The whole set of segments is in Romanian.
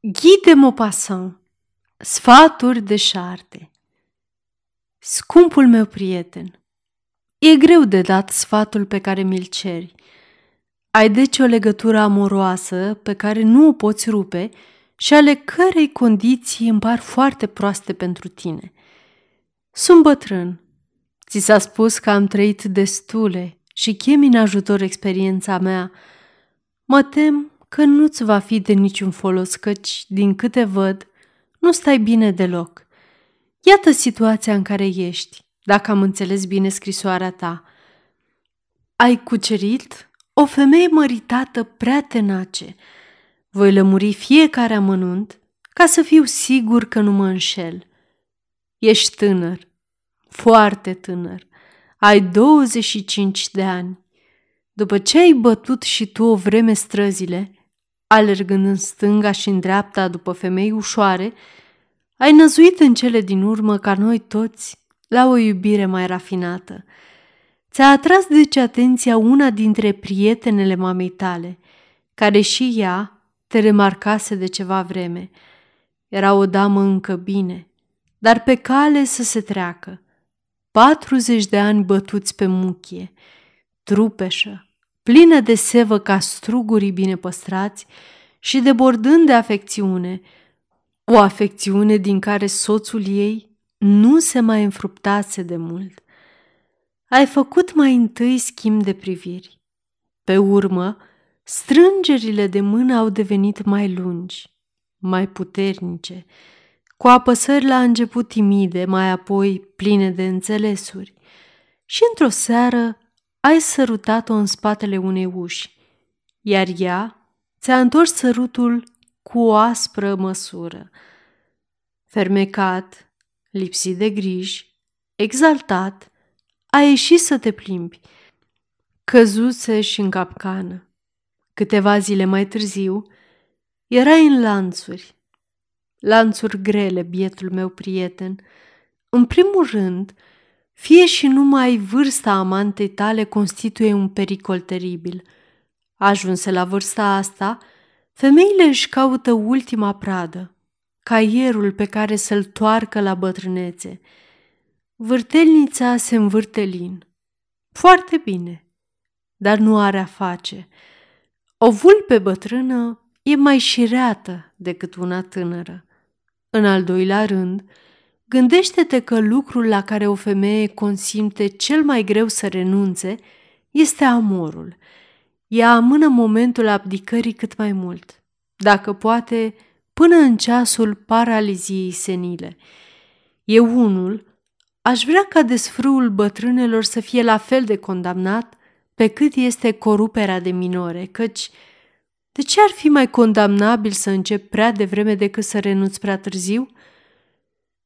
Guy de Maupassant Sfaturi de șarte Scumpul meu prieten, e greu de dat sfatul pe care mi-l ceri. Ai deci o legătură amoroasă pe care nu o poți rupe și ale cărei condiții îmi par foarte proaste pentru tine. Sunt bătrân. Ți s-a spus că am trăit destule și chem în ajutor experiența mea. Mă tem că nu-ți va fi de niciun folos, căci, din câte văd, nu stai bine deloc. Iată situația în care ești, dacă am înțeles bine scrisoarea ta. Ai cucerit o femeie măritată prea tenace. Voi lămuri fiecare amănunt ca să fiu sigur că nu mă înșel. Ești tânăr, foarte tânăr, ai 25 de ani. După ce ai bătut și tu o vreme străzile, alergând în stânga și în dreapta după femei ușoare, ai năzuit în cele din urmă ca noi toți la o iubire mai rafinată. Ți-a atras deci atenția una dintre prietenele mamei tale, care și ea te remarcase de ceva vreme. Era o damă încă bine, dar pe cale să se treacă. 40 de ani bătuți pe muchie, trupeșă, plină de sevă ca strugurii bine păstrați și debordând de afecțiune, o afecțiune din care soțul ei nu se mai înfruptase de mult. Ai făcut mai întâi schimb de priviri. Pe urmă, strângerile de mână au devenit mai lungi, mai puternice, cu apăsări la început timide, mai apoi pline de înțelesuri. Și într-o seară ai sărutat-o în spatele unei uși, iar ea ți-a întors sărutul cu o aspră măsură. Fermecat, lipsit de griji, exaltat, a ieșit să te plimbi. Căzuse și în capcană. Câteva zile mai târziu, erai în lanțuri. Lanțuri grele, bietul meu prieten. În primul rând, fie și numai vârsta amantei tale constituie un pericol teribil. Ajunse la vârsta asta, femeile își caută ultima pradă, caierul pe care să-l toarcă la bătrânețe. Vârtelnița se învârte lin. Foarte bine, dar nu are a face. O vulpe bătrână e mai șireată decât una tânără. În al doilea rând, Gândește-te că lucrul la care o femeie consimte cel mai greu să renunțe este amorul. Ea amână momentul abdicării cât mai mult, dacă poate, până în ceasul paraliziei senile. Eu unul aș vrea ca desfrâul bătrânelor să fie la fel de condamnat pe cât este coruperea de minore, căci de ce ar fi mai condamnabil să încep prea devreme decât să renunți prea târziu?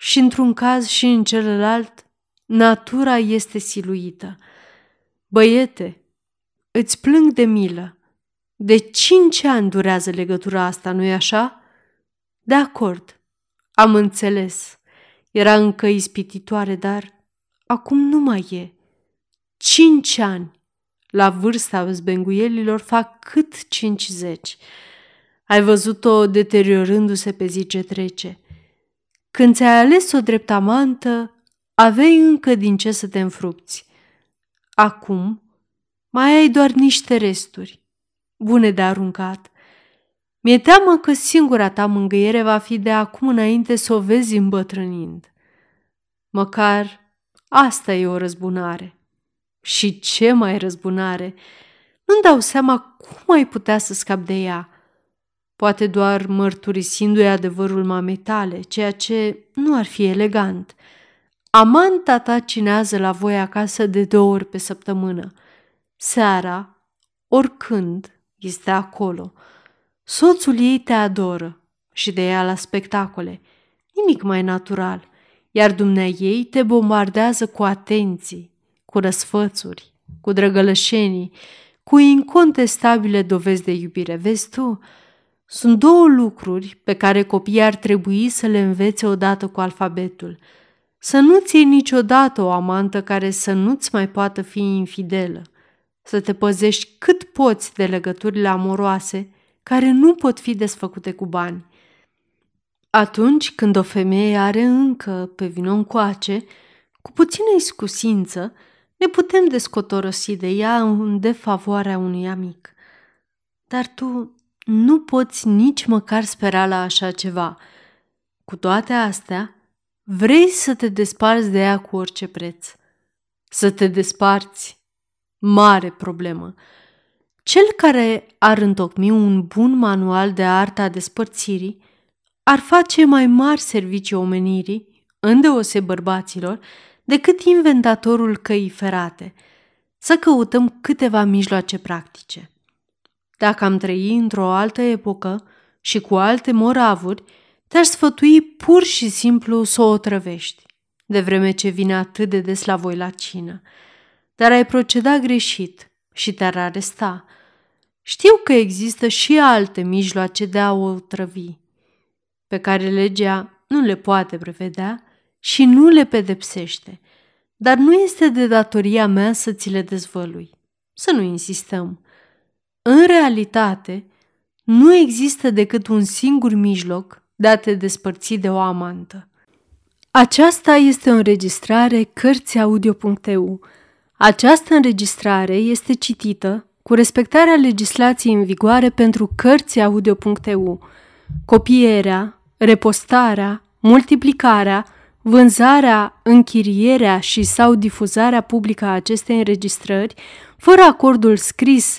Și într-un caz și în celălalt, natura este siluită. Băiete, îți plâng de milă. De cinci ani durează legătura asta, nu-i așa? De acord, am înțeles. Era încă ispititoare, dar acum nu mai e. Cinci ani. La vârsta zbenguielilor fac cât cincizeci. Ai văzut-o deteriorându-se pe zi ce trece – când ți-ai ales-o drept amantă, aveai încă din ce să te înfrupți. Acum mai ai doar niște resturi, bune de aruncat. Mi-e teamă că singura ta mângâiere va fi de acum înainte să o vezi îmbătrânind. Măcar asta e o răzbunare. Și ce mai răzbunare! Nu-mi dau seama cum ai putea să scap de ea – poate doar mărturisindu-i adevărul mamei tale, ceea ce nu ar fi elegant. Amanta ta cinează la voi acasă de două ori pe săptămână. Seara, oricând, este acolo. Soțul ei te adoră și de ea la spectacole. Nimic mai natural. Iar dumnea ei te bombardează cu atenții, cu răsfățuri, cu drăgălășenii, cu incontestabile dovezi de iubire. Vezi tu, sunt două lucruri pe care copiii ar trebui să le învețe odată cu alfabetul. Să nu-ți iei niciodată o amantă care să nu-ți mai poată fi infidelă. Să te păzești cât poți de legăturile amoroase care nu pot fi desfăcute cu bani. Atunci când o femeie are încă pe vino încoace, cu puțină iscusință, ne putem descotorosi de ea în defavoarea unui amic. Dar tu nu poți nici măcar spera la așa ceva. Cu toate astea, vrei să te desparți de ea cu orice preț. Să te desparți. Mare problemă. Cel care ar întocmi un bun manual de arta despărțirii ar face mai mari servicii omenirii, îndeose bărbaților, decât inventatorul căii ferate. Să căutăm câteva mijloace practice. Dacă am trăi într-o altă epocă și cu alte moravuri, te-aș sfătui pur și simplu să o trăvești, de vreme ce vine atât de des la voi la cină. Dar ai proceda greșit și te-ar aresta. Știu că există și alte mijloace de a o trăvi, pe care legea nu le poate prevedea și nu le pedepsește, dar nu este de datoria mea să ți le dezvălui. Să nu insistăm. În realitate, nu există decât un singur mijloc de a te despărți de o amantă. Aceasta este o înregistrare Cărțiaudio.eu. Această înregistrare este citită cu respectarea legislației în vigoare pentru Cărțiaudio.eu. Copierea, repostarea, multiplicarea, vânzarea, închirierea și sau difuzarea publică a acestei înregistrări, fără acordul scris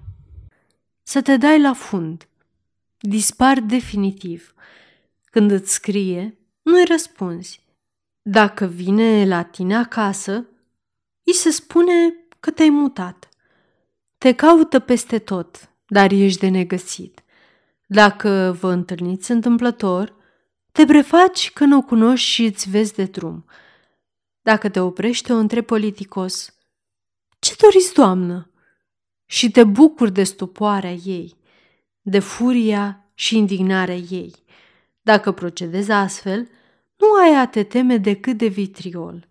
Să te dai la fund. Dispar definitiv. Când îți scrie, nu-i răspunzi. Dacă vine la tine acasă, îi se spune că te-ai mutat. Te caută peste tot, dar ești de negăsit. Dacă vă întâlniți întâmplător, te prefaci că nu o cunoști și îți vezi de drum. Dacă te oprește, o întreb politicos. Ce doriți, doamnă? Și te bucuri de stupoarea ei, de furia și indignarea ei. Dacă procedezi astfel, nu ai a te teme decât de vitriol.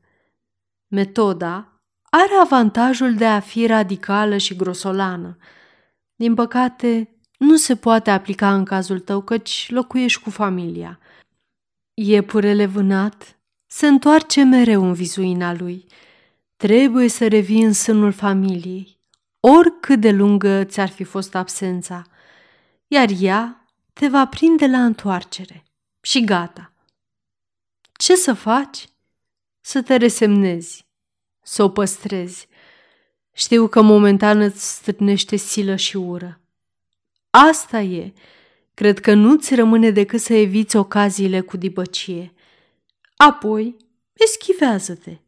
Metoda are avantajul de a fi radicală și grosolană. Din păcate, nu se poate aplica în cazul tău căci locuiești cu familia. Iepurele vânat se întoarce mereu în vizuina lui. Trebuie să revii în sânul familiei, oricât de lungă ți-ar fi fost absența, iar ea te va prinde la întoarcere. Și gata. Ce să faci? Să te resemnezi, să o păstrezi. Știu că momentan îți stârnește silă și ură. Asta e. Cred că nu-ți rămâne decât să eviți ocaziile cu dibăcie. Apoi, eschivează-te.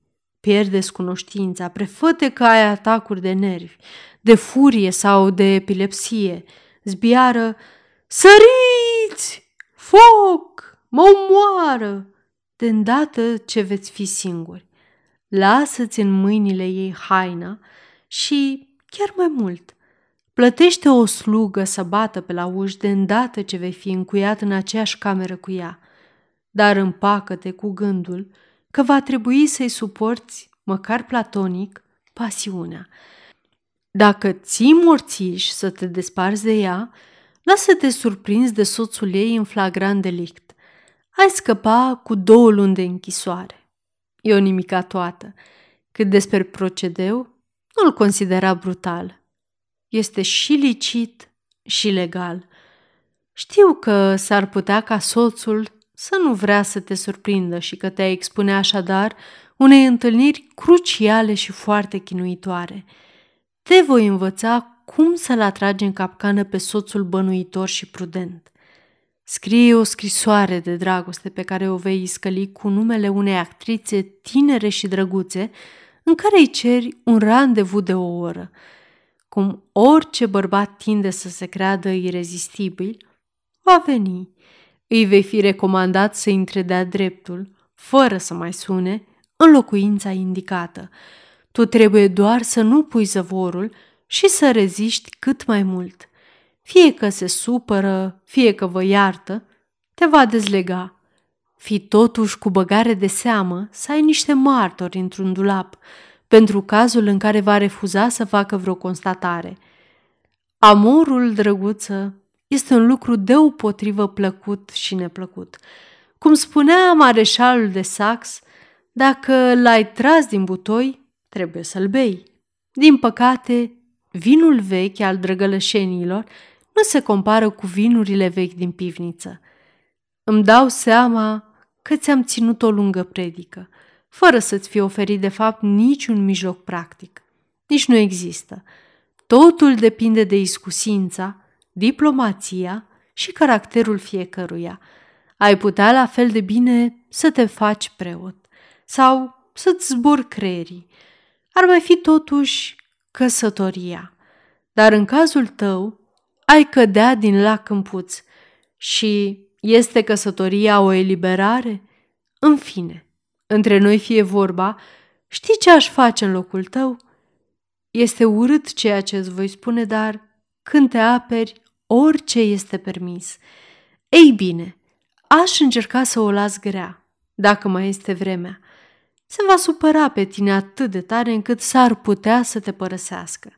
Pierde cunoștința, prefăte că ai atacuri de nervi, de furie sau de epilepsie. Zbiară, săriți! Foc! Mă omoară! De îndată ce veți fi singuri. Lasă-ți în mâinile ei haina și, chiar mai mult, plătește o slugă să bată pe la uși de îndată ce vei fi încuiat în aceeași cameră cu ea. Dar împacă-te cu gândul că va trebui să-i suporți, măcar platonic, pasiunea. Dacă ții morțiș să te desparți de ea, lasă-te surprins de soțul ei în flagrant delict. Ai scăpa cu două luni de închisoare. E o nimica toată. Cât despre procedeu, nu-l considera brutal. Este și licit și legal. Știu că s-ar putea ca soțul să nu vrea să te surprindă și că te expune așadar unei întâlniri cruciale și foarte chinuitoare. Te voi învăța cum să-l atragi în capcană pe soțul bănuitor și prudent. Scrie o scrisoare de dragoste pe care o vei iscăli cu numele unei actrițe tinere și drăguțe, în care îi ceri un randevu de o oră. Cum orice bărbat tinde să se creadă irezistibil, va veni îi vei fi recomandat să intre de-a dreptul, fără să mai sune, în locuința indicată. Tu trebuie doar să nu pui zăvorul și să reziști cât mai mult. Fie că se supără, fie că vă iartă, te va dezlega. Fi totuși cu băgare de seamă să ai niște martori într-un dulap, pentru cazul în care va refuza să facă vreo constatare. Amorul, drăguță, este un lucru deopotrivă plăcut și neplăcut. Cum spunea mareșalul de Sax, dacă l-ai tras din butoi, trebuie să-l bei. Din păcate, vinul vechi al drăgălășenilor nu se compară cu vinurile vechi din pivniță. Îmi dau seama că ți-am ținut o lungă predică, fără să-ți fi oferit de fapt niciun mijloc practic. Nici nu există. Totul depinde de iscusința, diplomația și caracterul fiecăruia. Ai putea la fel de bine să te faci preot sau să-ți zbor creierii. Ar mai fi totuși căsătoria. Dar în cazul tău, ai cădea din lac în puț și este căsătoria o eliberare? În fine, între noi fie vorba, știi ce aș face în locul tău? Este urât ceea ce îți voi spune, dar când te aperi, orice este permis. Ei bine, aș încerca să o las grea, dacă mai este vremea. Se va supăra pe tine atât de tare încât s-ar putea să te părăsească.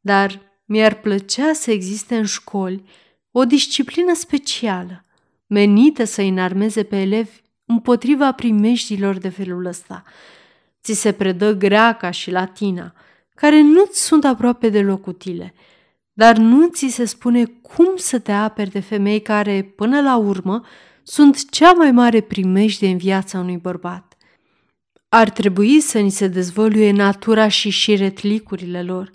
Dar mi-ar plăcea să existe în școli o disciplină specială, menită să înarmeze pe elevi împotriva primejdilor de felul ăsta. Ți se predă greaca și latina, care nu-ți sunt aproape deloc utile, dar nu ți se spune cum să te aperi de femei care, până la urmă, sunt cea mai mare primejde în viața unui bărbat. Ar trebui să ni se dezvăluie natura și șiretlicurile lor,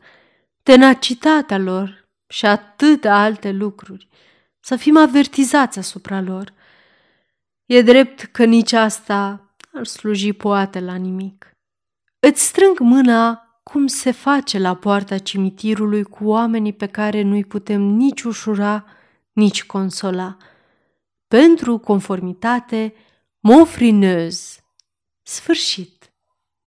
tenacitatea lor și atâtea alte lucruri, să fim avertizați asupra lor. E drept că nici asta ar sluji poate la nimic. Îți strâng mâna cum se face la poarta cimitirului cu oamenii pe care nu-i putem nici ușura, nici consola. Pentru conformitate, Moffrineuse. Sfârșit.